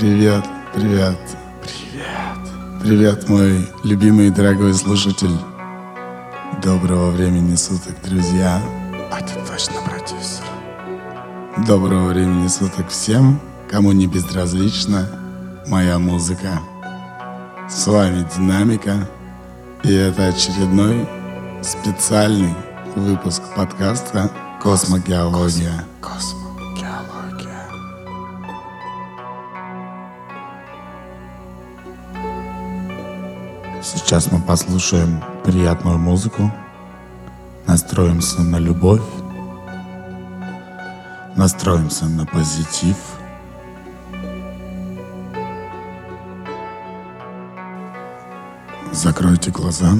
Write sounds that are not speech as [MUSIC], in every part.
Привет, привет, привет. Привет, мой любимый и дорогой слушатель. Доброго времени суток, друзья. А ты точно продюсер. Доброго времени суток всем, кому не безразлична моя музыка. С вами Динамика, и это очередной специальный выпуск подкаста «Космогеология». Космогеология. Сейчас мы послушаем приятную музыку, настроимся на любовь, настроимся на позитив. Закройте глаза.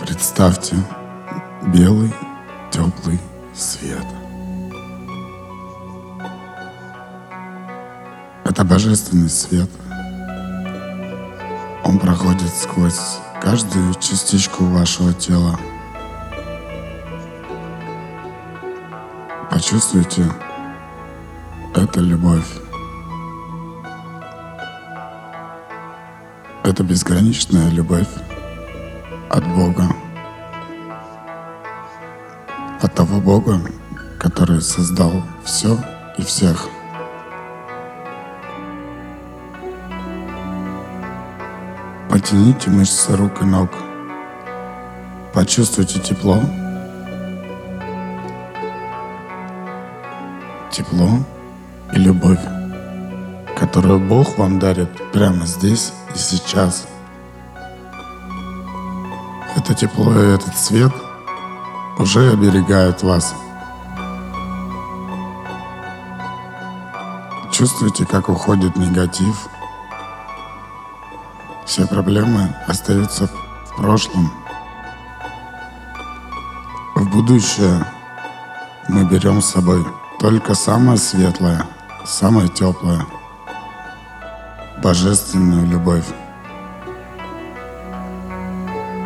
Представьте белый теплый свет. Это божественный свет. Он проходит сквозь каждую частичку вашего тела. Почувствуйте это любовь. Это безграничная любовь от Бога. От того Бога, который создал все и всех. Потяните мышцы рук и ног. Почувствуйте тепло. Тепло и любовь, которую Бог вам дарит прямо здесь и сейчас. Это тепло и этот свет уже оберегают вас. Чувствуете, как уходит негатив – все проблемы остаются в прошлом. В будущее мы берем с собой только самое светлое, самое теплое, божественную любовь.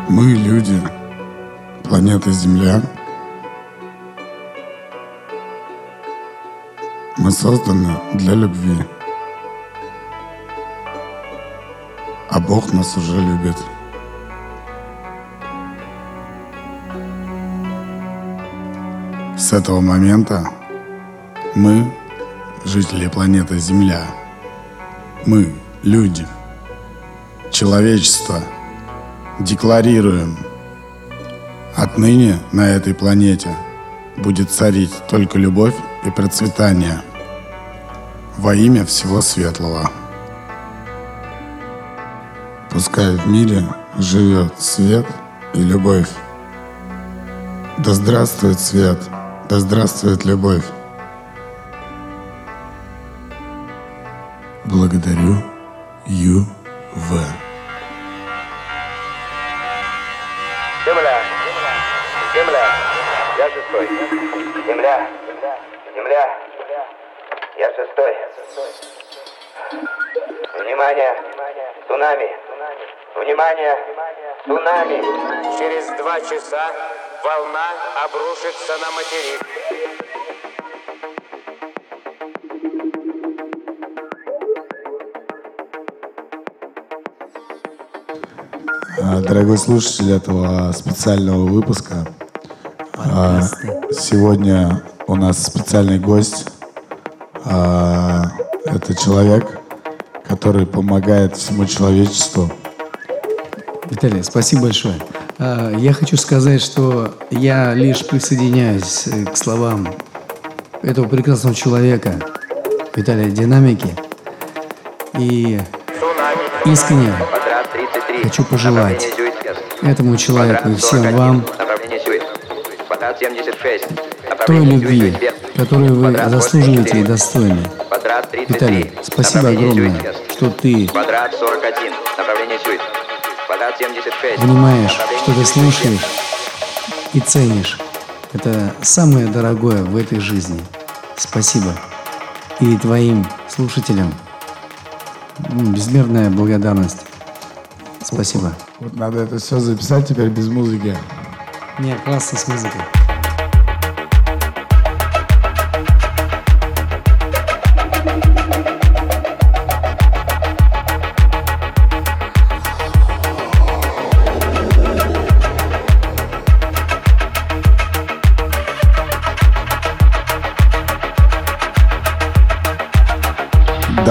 Мы, люди, планеты Земля, мы созданы для любви. Бог нас уже любит. С этого момента мы, жители планеты Земля, мы, люди, человечество, декларируем, отныне на этой планете будет царить только любовь и процветание во имя всего светлого. Пускай в мире живет свет и любовь. Да здравствует свет, да здравствует любовь. Благодарю Ю.В. Земля, земля, я шестой. Земля, земля, я шестой. Внимание, цунами. Внимание! Цунами! Через два часа волна обрушится на материк. А, Дорогой слушатель этого специального выпуска, а, сегодня у нас специальный гость. А, Это человек, который помогает всему человечеству Виталий, спасибо большое. А, я хочу сказать, что я лишь присоединяюсь э, к словам этого прекрасного человека, Виталия Динамики. И искренне хочу пожелать этому человеку и всем вам той любви, которую вы заслуживаете и достойны. Виталий, спасибо огромное, что ты понимаешь, что ты слушаешь и ценишь. Это самое дорогое в этой жизни. Спасибо. И твоим слушателям безмерная благодарность. Спасибо. Вот надо это все записать теперь без музыки. Не, классно с музыкой.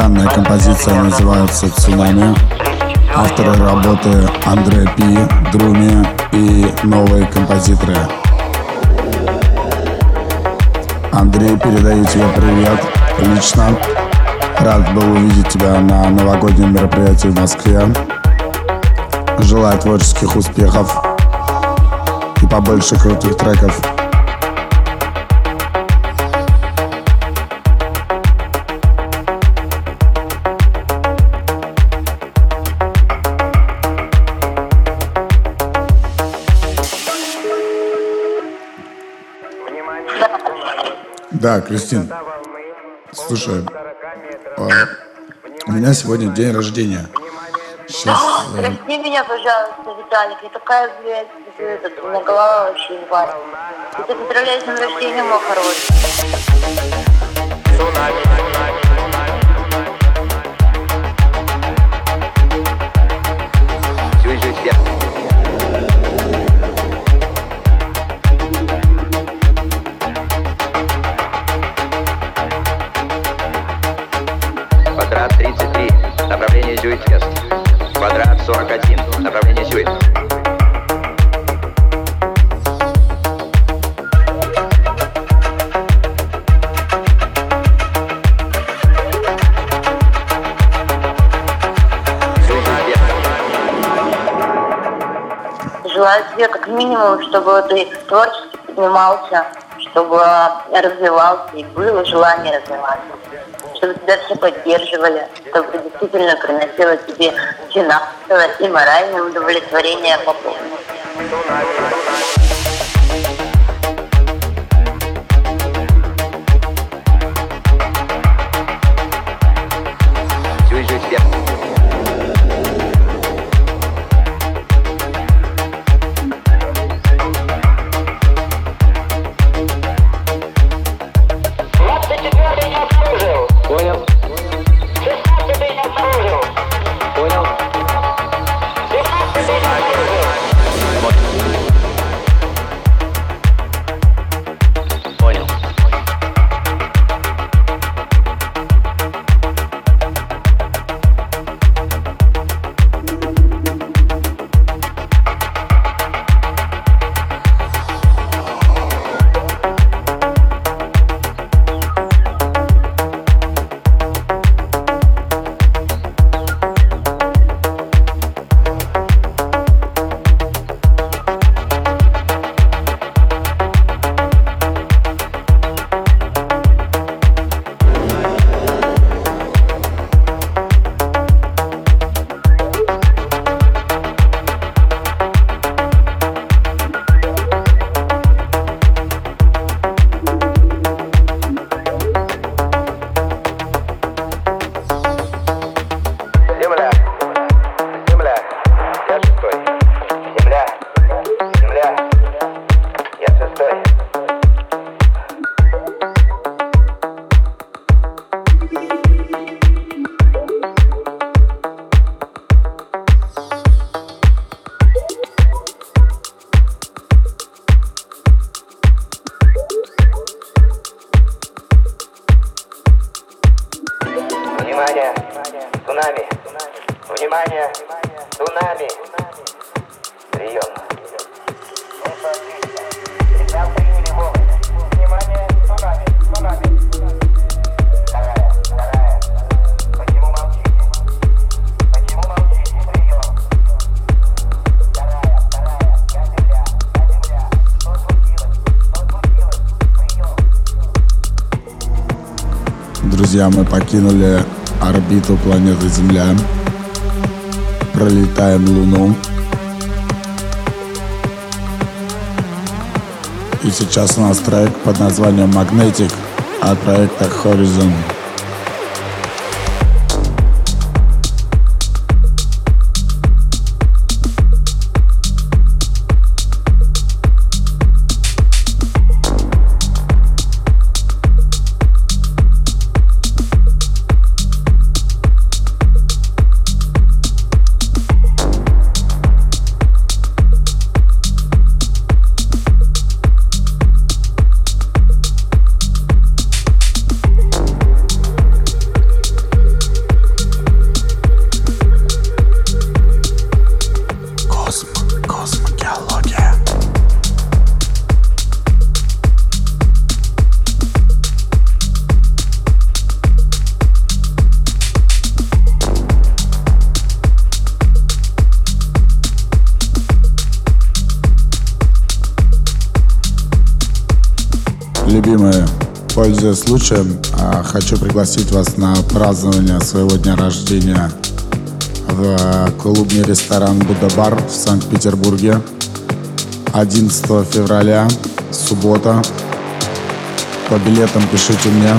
Данная композиция называется «Цунами». Авторы работы Андрей Пи, Друми и новые композиторы. Андрей, передаю тебе привет лично. Рад был увидеть тебя на новогоднем мероприятии в Москве. Желаю творческих успехов и побольше крутых треков. Да, Кристин, слушай, а, у меня сегодня день рождения. Сейчас, э, Прости меня, пожалуйста, Виталик, я такая, блядь, этот, у меня голова вообще не варит. Я тебя поздравляю с днем рождения, мой хороший. Цунами, 41, направление. Зюит-Вест. Желаю тебе как минимум, чтобы ты творчески поднимался, чтобы развивался и было желание развиваться. Чтобы тебя все поддерживали, чтобы действительно приносило тебе финансовое и моральное удовлетворение по полной. Друзья, мы покинули орбиту планеты Земля. Пролетаем Луну. И сейчас у нас трек под названием Magnetic от проекта Horizon. Любимые, пользуясь случаем, а, хочу пригласить вас на празднование своего дня рождения в клубный ресторан Будда-бар в Санкт-Петербурге 11 февраля, суббота. По билетам пишите мне.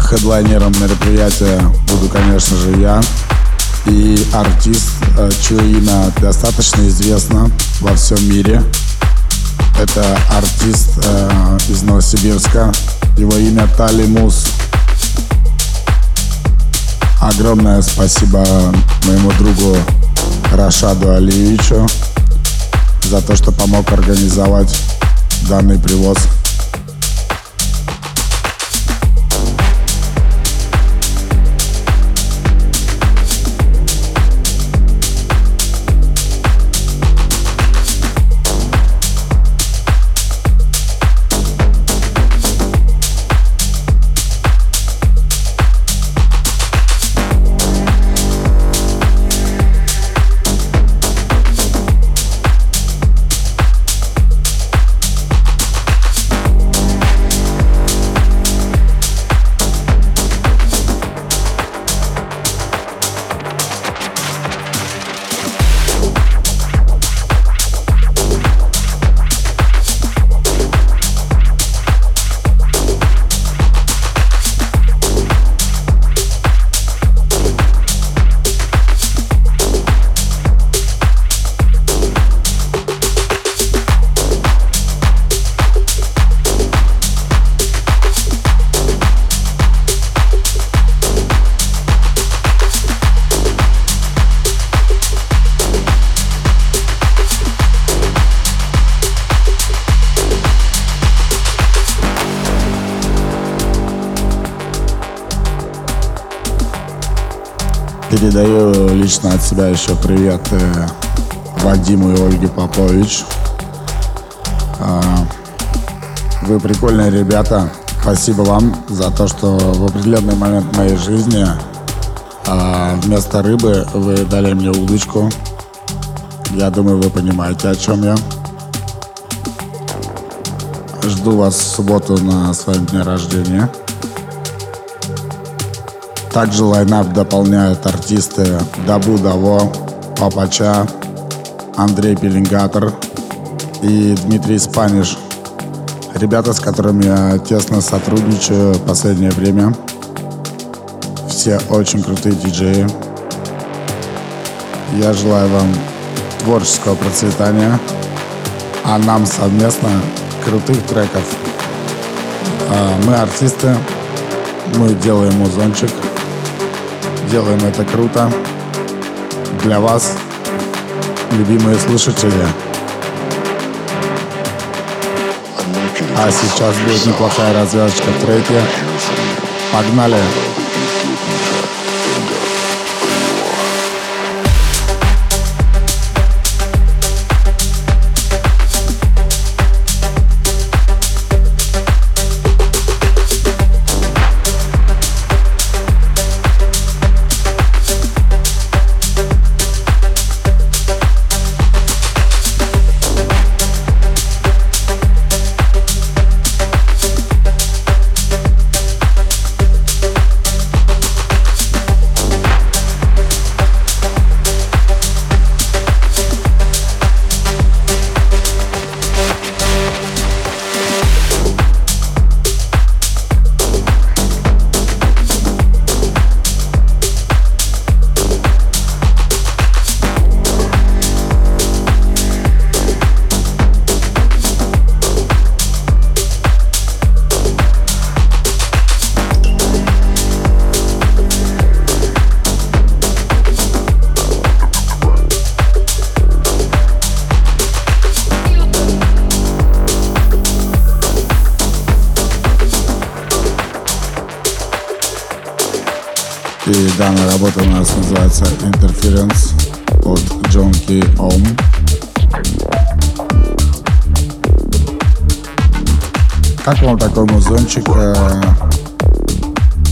Хедлайнером мероприятия буду, конечно же, я и артист, э, чье имя достаточно известно во всем мире. Это артист э, из Новосибирска. Его имя Тали Мус. Огромное спасибо моему другу Рашаду Алиевичу за то, что помог организовать данный привоз. Передаю лично от себя еще привет э, Вадиму и Ольге Попович. А, Вы прикольные ребята. Спасибо вам за то, что в определенный момент моей жизни а, вместо рыбы вы дали мне удочку. Я думаю, вы понимаете, о чем я. Жду вас в субботу на своем дне рождения. Также лайнап дополняют артисты Дабу Даво, Папача, Андрей Пеленгатор и Дмитрий Спаниш. Ребята, с которыми я тесно сотрудничаю в последнее время. Все очень крутые диджеи. Я желаю вам творческого процветания, а нам совместно крутых треков. А Мы артисты, мы делаем музончик, делаем это круто для вас, любимые слушатели. А сейчас будет неплохая развязочка в треке. Погнали! И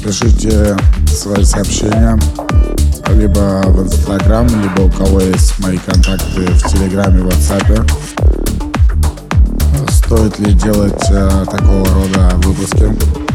Пишите свои сообщения. либо в Инстаграм, либо у кого есть мои контакты в Телеграме, в WhatsApp. Стоит ли делать э, такого рода выпуски?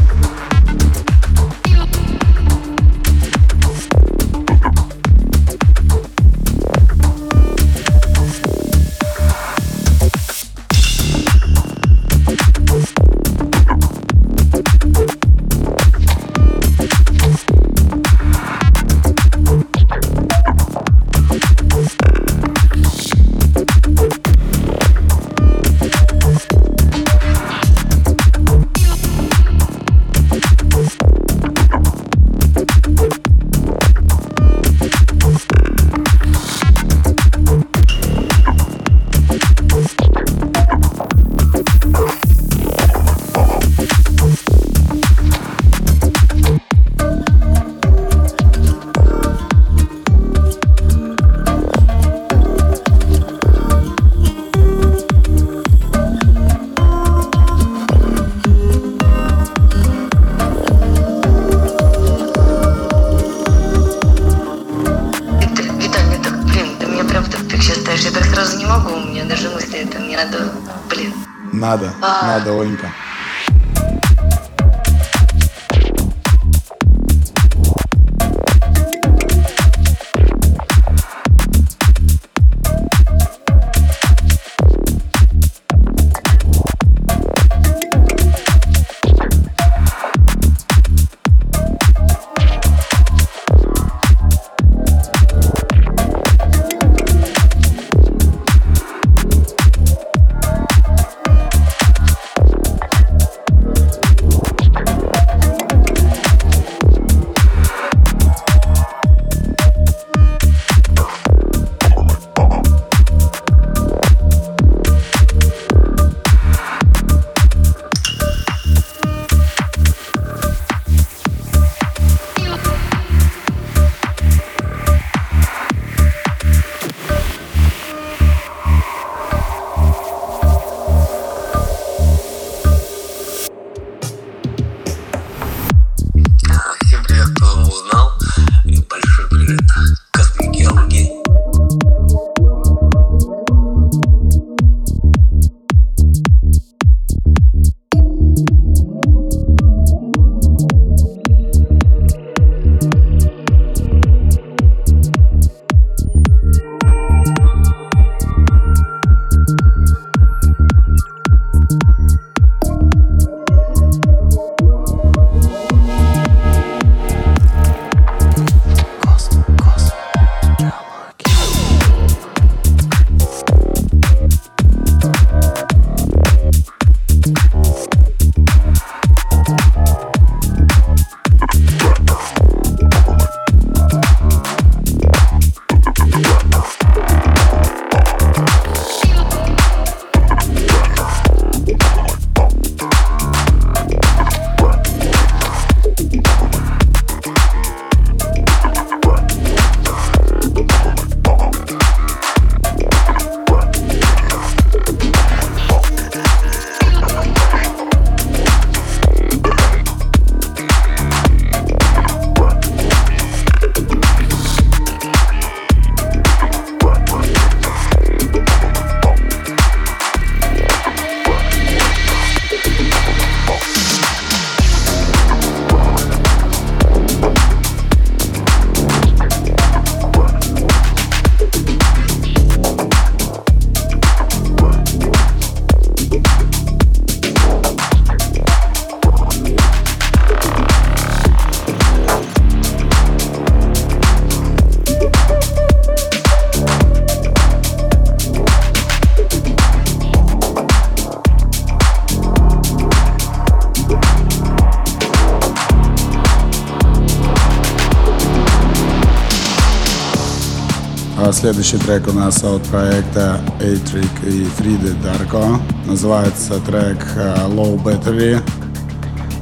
Следующий трек у нас от проекта A-Trick и Фриды Дарко. Называется трек э, Low Battery.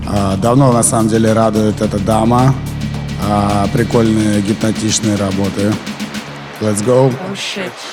А, Давно на самом деле радует эта дама. А, Прикольные гипнотичные работы. Let's go. Thank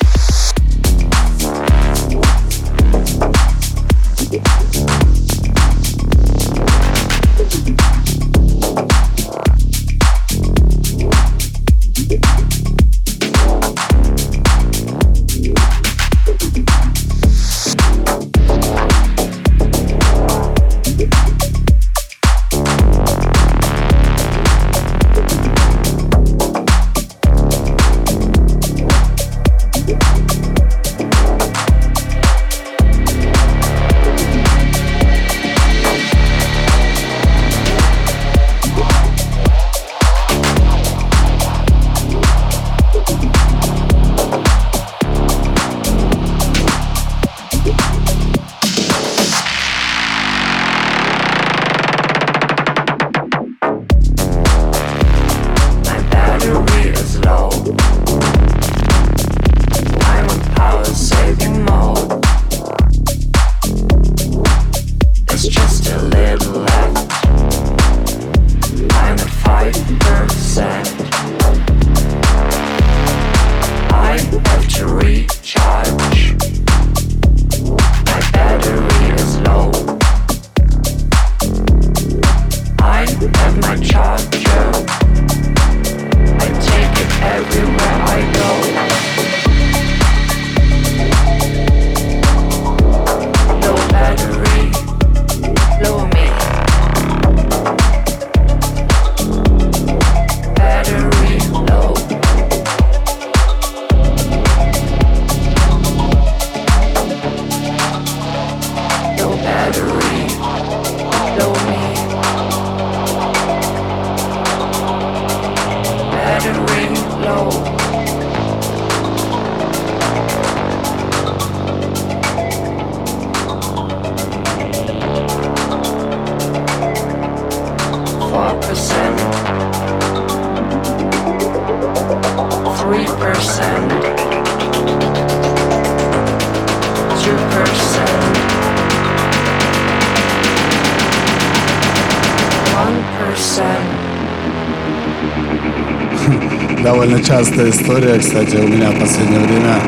Довольно частая история, кстати, у меня в последнее время,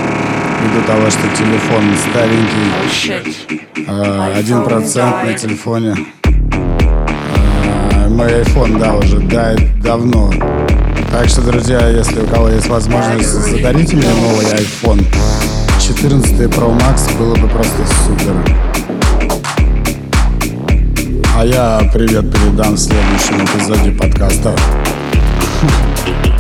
ввиду того, что телефон старенький, а, один процент на телефоне. Мой iPhone, да, уже да, давно. Так что, друзья, если у кого есть возможность, задарите мне новый iPhone. 14 Pro Max было бы просто супер. А я привет передам в следующем эпизоде подкаста. [LAUGHS]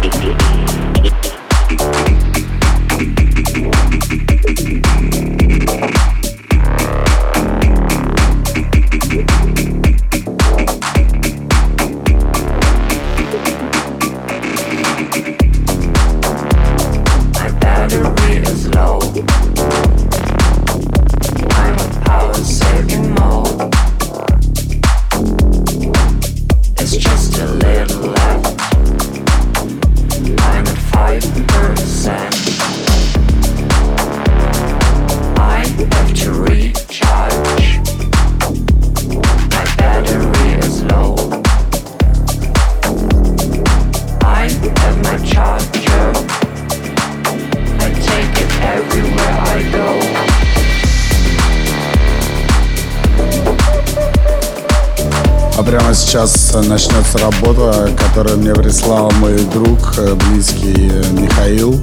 сейчас начнется работа, которую мне прислал мой друг, э, близкий Михаил.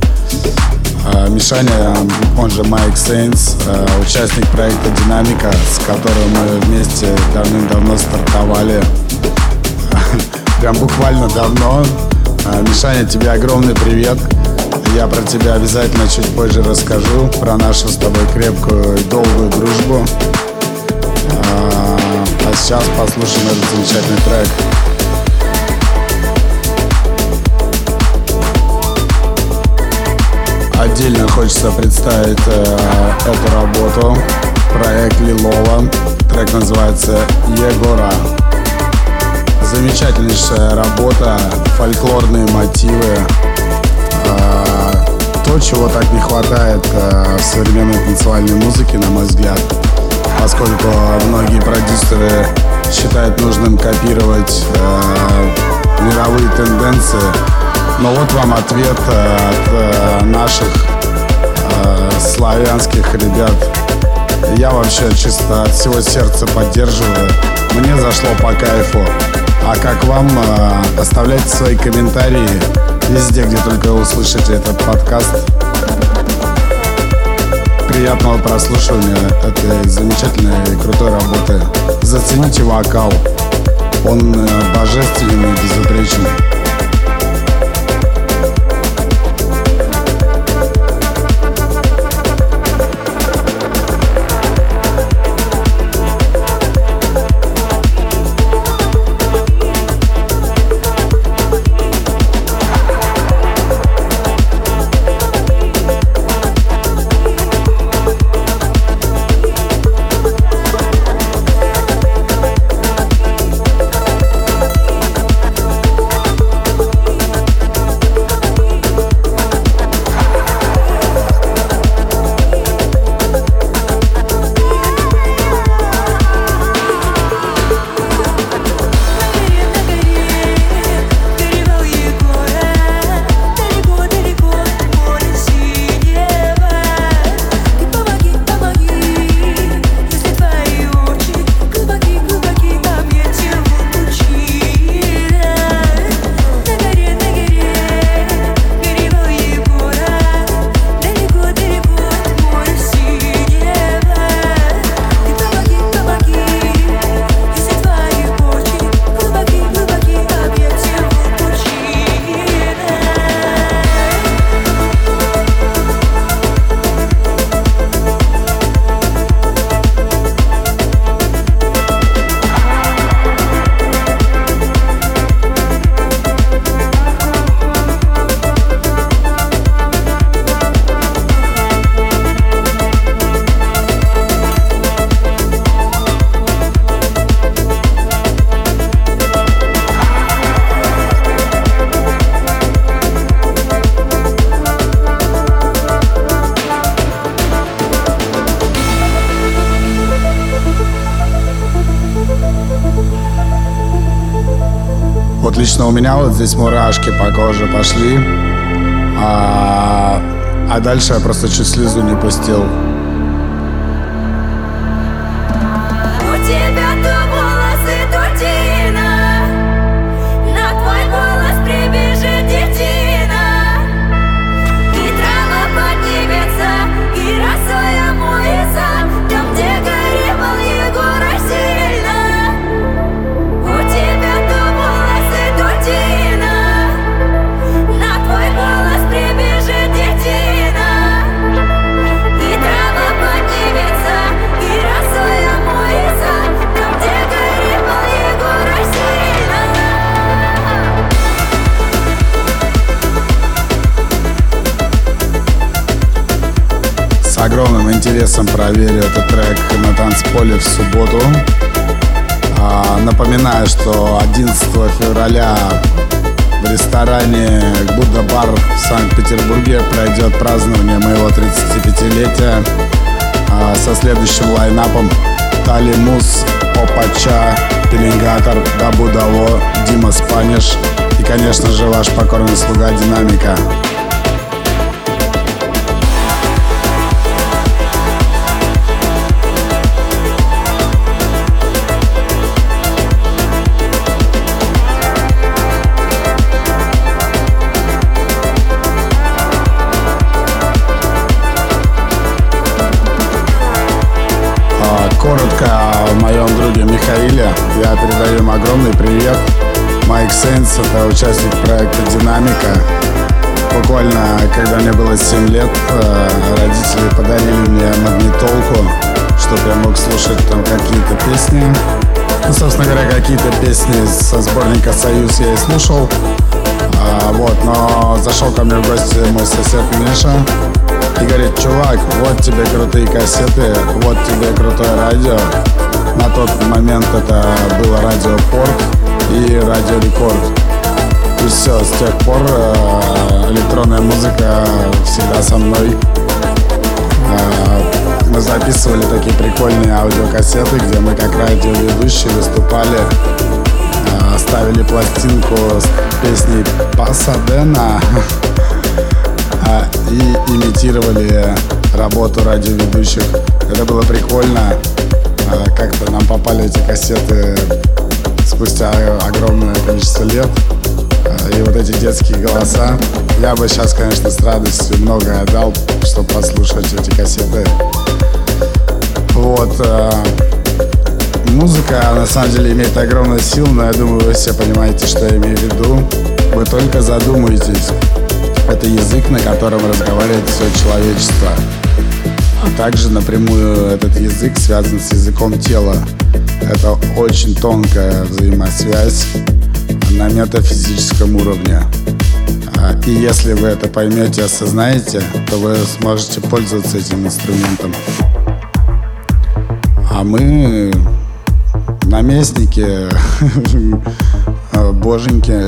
А, Мишаня, он же Майк Сейнс, э, участник проекта «Динамика», с которым мы вместе давным-давно стартовали. [LAUGHS] Прям буквально давно. А, Мишаня, тебе огромный привет. Я про тебя обязательно чуть позже расскажу, про нашу с тобой крепкую и долгую дружбу. Сейчас послушаем этот замечательный трек. Отдельно хочется представить э, эту работу. Проект Лилова. Трек называется Егора. Замечательнейшая работа, фольклорные мотивы. Э, то, чего так не хватает э, в современной танцевальной музыке, на мой взгляд поскольку многие продюсеры считают нужным копировать э, мировые тенденции. Но вот вам ответ э, от э, наших э, славянских ребят. Я вообще чисто от всего сердца поддерживаю. Мне зашло по кайфу. А как вам? Э, оставляйте свои комментарии везде, где только услышите этот подкаст приятного прослушивания этой замечательной и крутой работы. Зацените вокал. Он э, божественный и безупречный. Лично у меня вот здесь мурашки по коже пошли. А, а дальше я просто чуть слезу не пустил. Интересом проверю этот трек на танцполе в субботу. А, напоминаю, что 11 февраля в ресторане Будда Бар в Санкт-Петербурге пройдет празднование моего 35-летия а, со следующим лайнапом Тали Мус, Опача, Пеленгатор, Дабу Даво, Дима Спаниш и, конечно же, ваш покорный слуга Динамика. Михаиле. Я передаю им огромный привет. Майк Сейнс – это участник проекта «Динамика». Буквально, когда мне было 7 лет, э, родители подарили мне магнитолку, чтобы я мог слушать там какие-то песни. Ну, собственно говоря, какие-то песни со сборника «Союз» я и слушал. А, вот, но зашел ко мне в гости мой сосед Миша и говорит, чувак, вот тебе крутые кассеты, вот тебе крутое радио. На тот момент это было радио Порт и радио Рекорд. И все, с тех пор э, электронная музыка всегда со мной. Э, мы записывали такие прикольные аудиокассеты, где мы как радиоведущие выступали э, ставили пластинку с песней Пасадена [LAUGHS] и имитировали работу радиоведущих. Это было прикольно. А, Как-то нам попали эти кассеты спустя огромное количество лет. А, И вот эти детские голоса. Я бы сейчас, конечно, с радостью многое отдал, чтобы послушать эти кассеты. Вот. а, Музыка на самом деле имеет огромную силу, но я думаю, вы все понимаете, что я имею в виду. Вы только задумаетесь. Это язык, на котором разговаривает все человечество. А также напрямую этот язык связан с языком тела. Это очень тонкая взаимосвязь на метафизическом уровне. А, И если вы это поймете осознаете, то вы сможете пользоваться этим инструментом. А мы наместники, [LAUGHS] боженьки,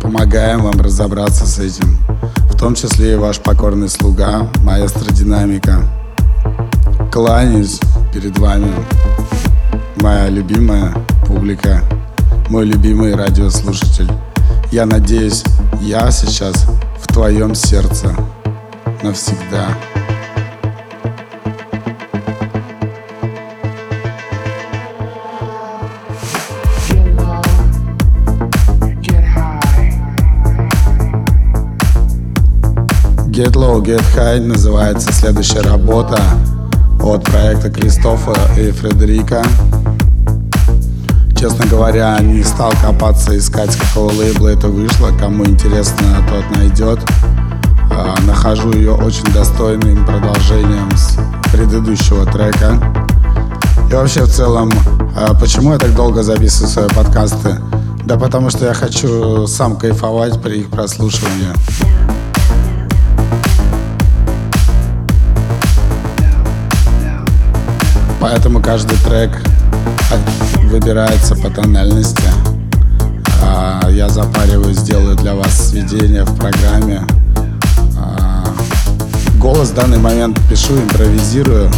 помогаем вам разобраться с этим. В том числе и ваш покорный слуга, маэстро Динамика. Кланяюсь перед вами, моя любимая публика, мой любимый радиослушатель. Я надеюсь, я сейчас в твоем сердце навсегда. Get Low, Get High называется следующая работа от проекта Кристофа и Фредерика. Честно говоря, не стал копаться, искать, с какого лейбла это вышло. Кому интересно, тот найдет. А, Нахожу ее очень достойным продолжением с предыдущего трека. И вообще в целом, а, почему я так долго записываю свои подкасты? Да потому что я хочу сам кайфовать при их прослушивании. Поэтому каждый трек выбирается по тональности. А, Я запариваюсь, делаю для вас сведения в программе. А, Голос в данный момент пишу, импровизирую.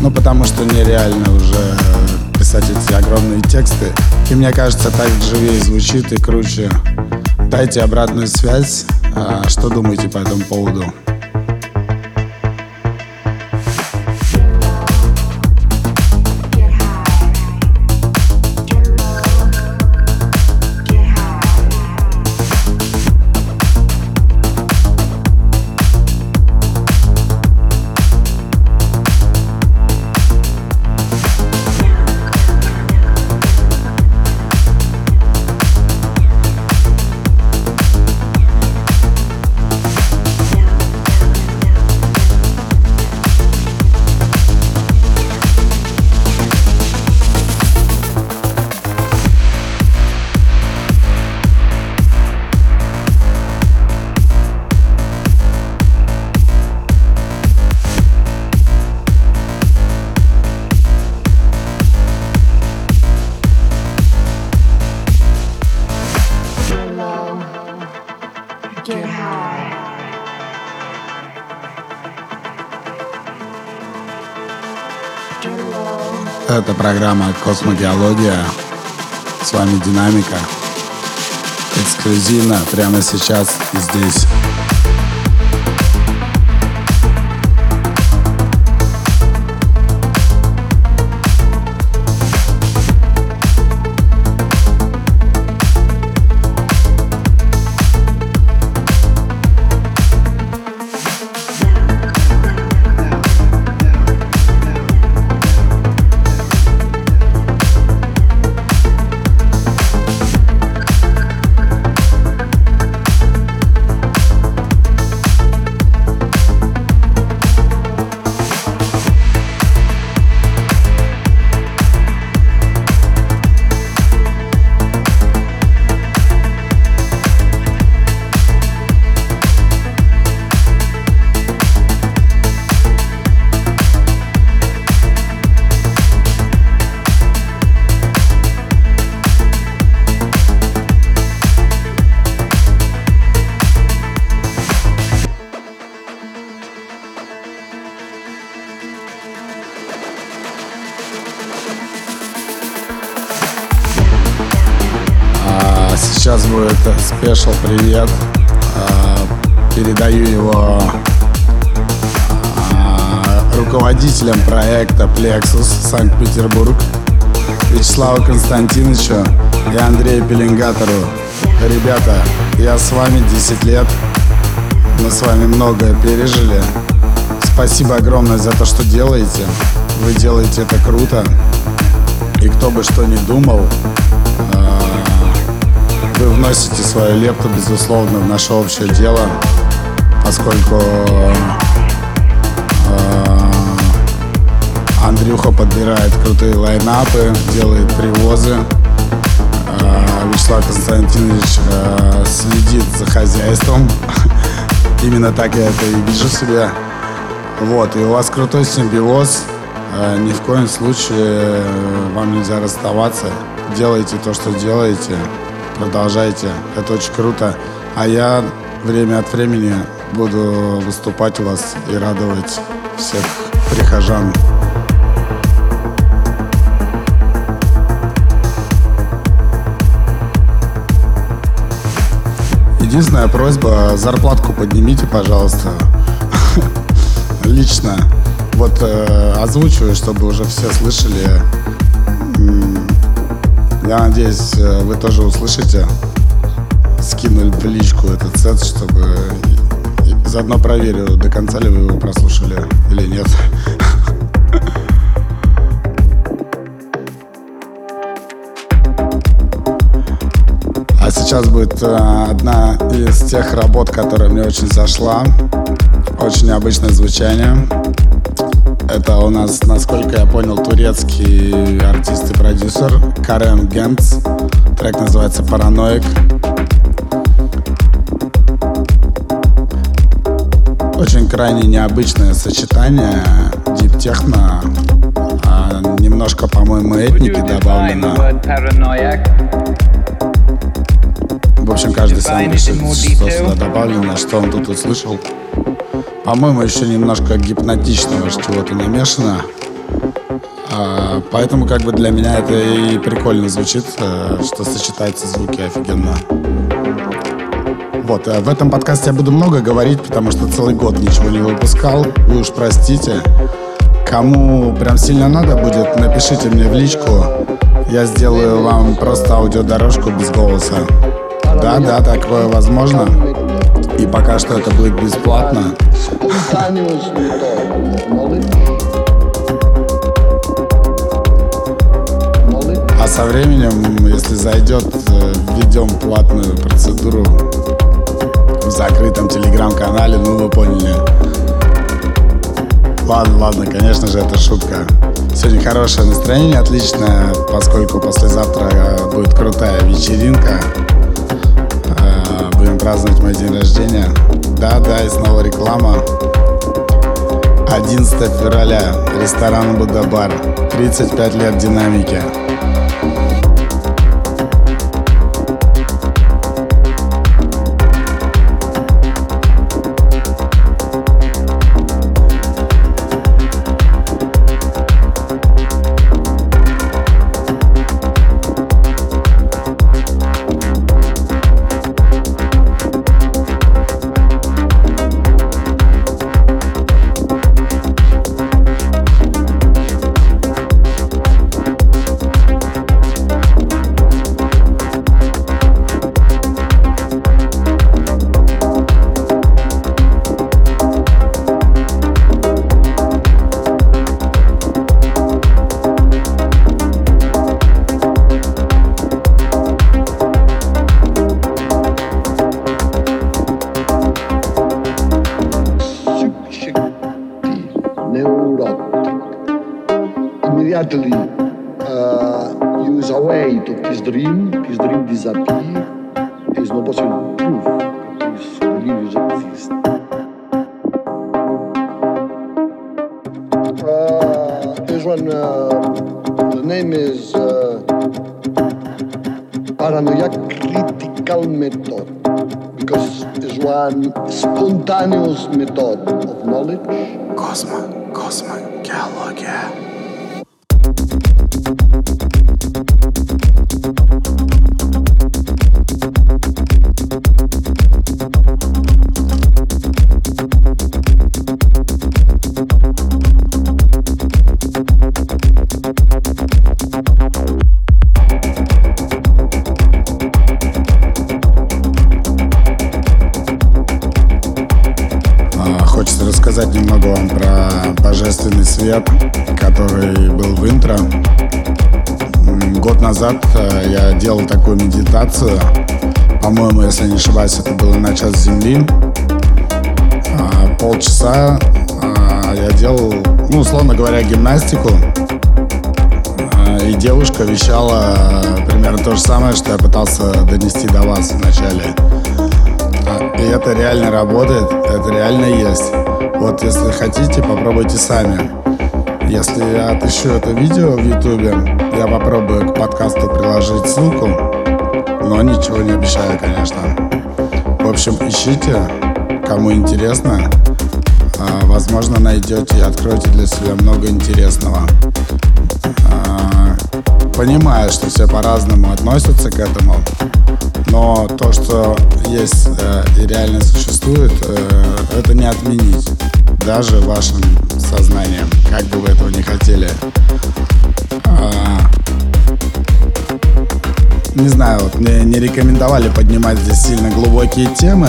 Ну, потому что нереально уже писать эти огромные тексты. И мне кажется, так живее звучит и круче. Дайте обратную связь. А, что думаете по этому поводу? Программа «Космогеология». С вами Динамика. Эксклюзивно прямо сейчас и здесь. Спешл привет. А, Передаю его а, руководителям проекта Plexus Санкт-Петербург Вячеславу Константиновичу и Андрею Пеленгатору. Ребята, я с вами 10 лет. Мы с вами многое пережили. Спасибо огромное за то, что делаете. Вы делаете это круто. И кто бы что ни думал, а, вы вносите свою лепту, безусловно, в наше общее дело, поскольку э, Андрюха подбирает крутые лайнапы, делает привозы. Э, Вячеслав Константинович э, следит за хозяйством. [LAUGHS] Именно так я это и вижу себя. Вот, и у вас крутой симбиоз. Ни в коем случае вам нельзя расставаться. Делайте то, что делаете. Продолжайте. Это очень круто. А я время от времени буду выступать у вас и радовать всех прихожан. Единственная просьба, зарплатку поднимите, пожалуйста. [LAUGHS] Лично. Вот э, озвучиваю, чтобы уже все слышали. Я надеюсь, э, вы тоже услышите. Скинули в личку этот сет, чтобы заодно проверю, до конца ли вы его прослушали или нет. А сейчас будет э, одна из тех работ, которая мне очень зашла. Очень необычное звучание. Это у нас, насколько я понял, турецкий артист и продюсер Карен Генц. Трек называется «Параноик». Очень крайне необычное сочетание дип-техно, а немножко, по-моему, этники добавлено. В общем, каждый сам решит, что сюда добавлено, что он тут услышал. По-моему, еще немножко гипнотичного чего-то намешано. А, поэтому как бы для меня это и прикольно звучит, э, что сочетаются звуки офигенно. Вот, э, в этом подкасте я буду много говорить, потому что целый год ничего не выпускал. Вы уж простите. Кому прям сильно надо будет, напишите мне в личку. Я сделаю вам просто аудиодорожку без голоса. Да, да, такое возможно. И пока что это будет бесплатно. Knowledge. Knowledge. А со временем, если зайдет, э, введем платную процедуру в закрытом телеграм-канале, ну вы поняли. Ладно, ладно, конечно же, это шутка. Сегодня хорошее настроение, отличное, поскольку послезавтра э, будет крутая вечеринка. Э, Будем праздновать мой день рождения. Да, да, и снова реклама. 11 февраля. Ресторан Будда-бар. 35 лет динамики. name is uh, Paranoia Critical Method because it's one spontaneous method of knowledge. Cosmo, Cosmo. Назад э, я делал такую медитацию. По-моему, если не ошибаюсь, это было на час земли. А, Полчаса а, я делал, ну, условно говоря, гимнастику. А, И девушка вещала э, примерно то же самое, что я пытался донести до вас вначале. И это реально работает, это реально есть. Вот если хотите, попробуйте сами. Если я отыщу это видео в ютубе, я попробую к подкасту приложить ссылку, но ничего не обещаю, конечно. В общем, ищите, кому интересно. А, Возможно, найдете и откроете для себя много интересного. А, Понимаю, что все по-разному относятся к этому, но то, что есть э, и реально существует, э, это не отменить. Даже вашим сознанием, как бы вы этого не хотели. А, не знаю, вот мне не рекомендовали поднимать здесь сильно глубокие темы,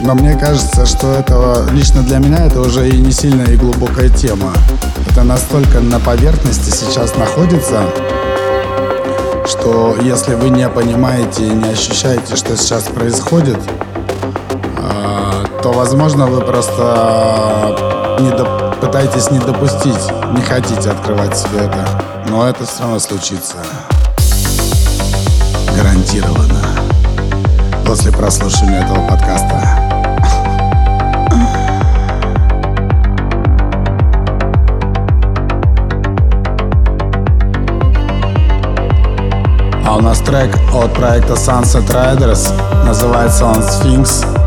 но мне кажется, что это лично для меня это уже и не сильно и глубокая тема. Это настолько на поверхности сейчас находится, что если вы не понимаете и не ощущаете, что сейчас происходит, а, то, возможно, вы просто не пытаетесь не допустить, не хотите открывать это. Но это все равно случится. Гарантированно. После прослушивания этого подкаста. А у нас трек от проекта Sunset Riders. Называется он Sphinx.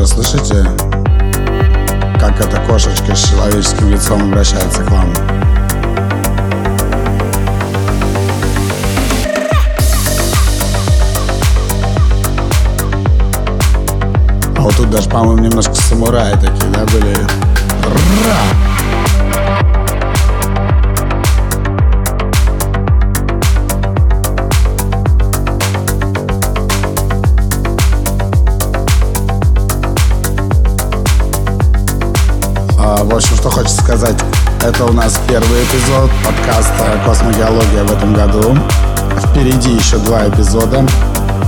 Уже слышите? как эта кошечка с человеческим лицом обращается к вам. А вот тут даже, по-моему, немножко самураи такие, да, были. Ра! Хочется сказать, это у нас первый эпизод подкаста «Космогеология» в этом году. Впереди еще два эпизода.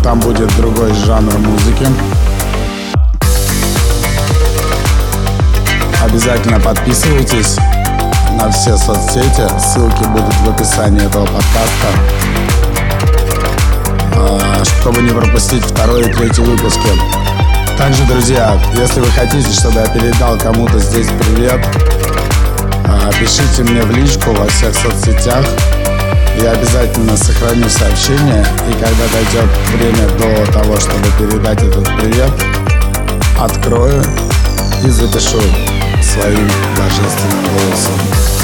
Там будет другой жанр музыки. Обязательно подписывайтесь на все соцсети. Ссылки будут в описании этого подкаста. А, Чтобы не пропустить второй и третий выпуски. Также, друзья, если вы хотите, чтобы я передал кому-то здесь привет, а, пишите мне в личку во всех соцсетях. Я обязательно сохраню сообщение, и когда дойдет время до того, чтобы передать этот привет, открою и запишу своим божественным голосом.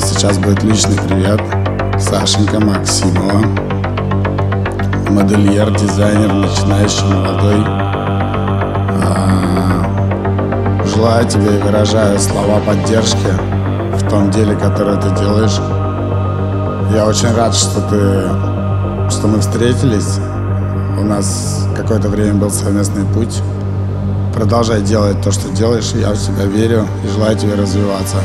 Сейчас будет личный привет. Сашенька Максимова. Модельер, дизайнер, начинающий, молодой. А, Желаю тебе и выражаю слова поддержки в том деле, которое ты делаешь. Я очень рад, что ты, что мы встретились. У нас какое-то время был совместный путь. Продолжай делать то, что делаешь. Я в тебя верю и желаю тебе развиваться.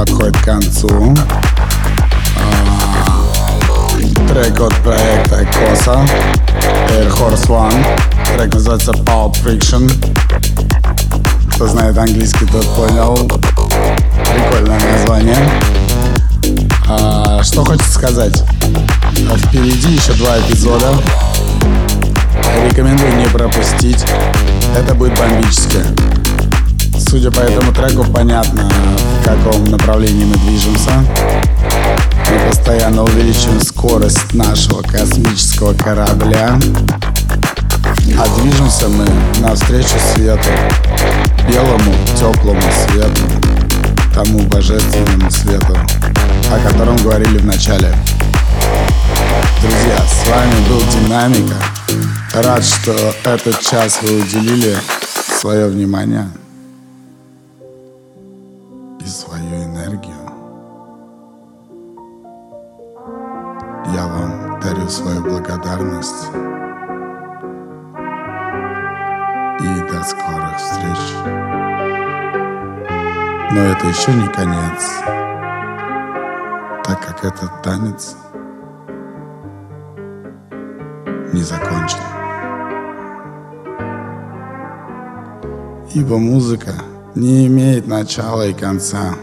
Подходит к концу. А, трек от проекта Коса Air Horse One. Трек называется Pulp Friction. Кто знает английский, тот понял. Прикольное название. А, что хочется сказать? А впереди еще два эпизода. Рекомендую не пропустить. Это будет бомбическое. Судя по этому треку, понятно, в каком направлении мы движемся. Мы постоянно увеличиваем скорость нашего космического корабля. А движемся мы навстречу свету. Белому, теплому свету. Тому божественному свету, о котором говорили в начале. Друзья, с вами был Динамика. Рад, что этот час вы уделили свое внимание благодарность. И до скорых встреч. Но это еще не конец, так как этот танец не закончен. Ибо музыка не имеет начала и конца.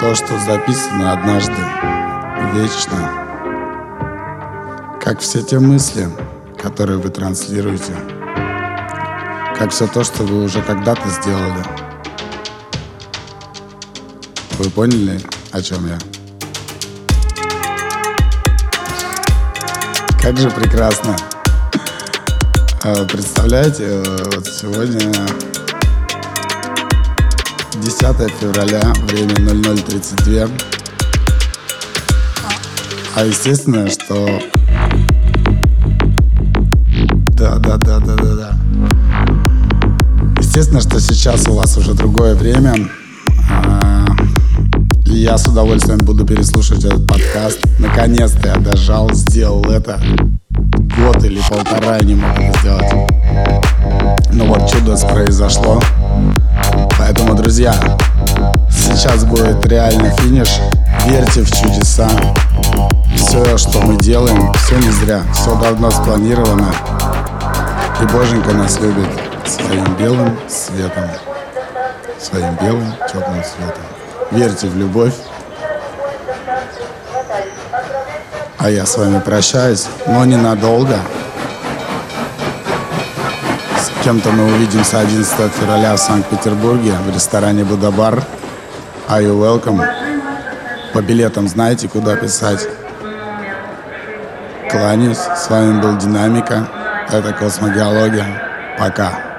То, что записано однажды, вечно. Как все те мысли, которые вы транслируете. Как все то, что вы уже когда-то сделали. Вы поняли, о чем я? Как же прекрасно. А, Представляете, э, вот сегодня 10 февраля, время 0032. А естественно, что... Естественно, что сейчас у вас уже другое время. А, И я с удовольствием буду переслушать этот подкаст. Наконец-то я дожал, сделал это. Год или полтора я не мог это сделать. Но вот чудо произошло. Поэтому, друзья, сейчас будет реально финиш. Верьте в чудеса. Все, что мы делаем, все не зря. Все давно спланировано. И Боженька нас любит своим белым светом. Своим белым теплым светом. Верьте в любовь. А я с вами прощаюсь, но ненадолго. С кем-то мы увидимся 11 февраля в Санкт-Петербурге в ресторане Будабар. Are you welcome? По билетам знаете, куда писать. Кланяюсь. С вами был Динамика. Это Космогеология. Пока.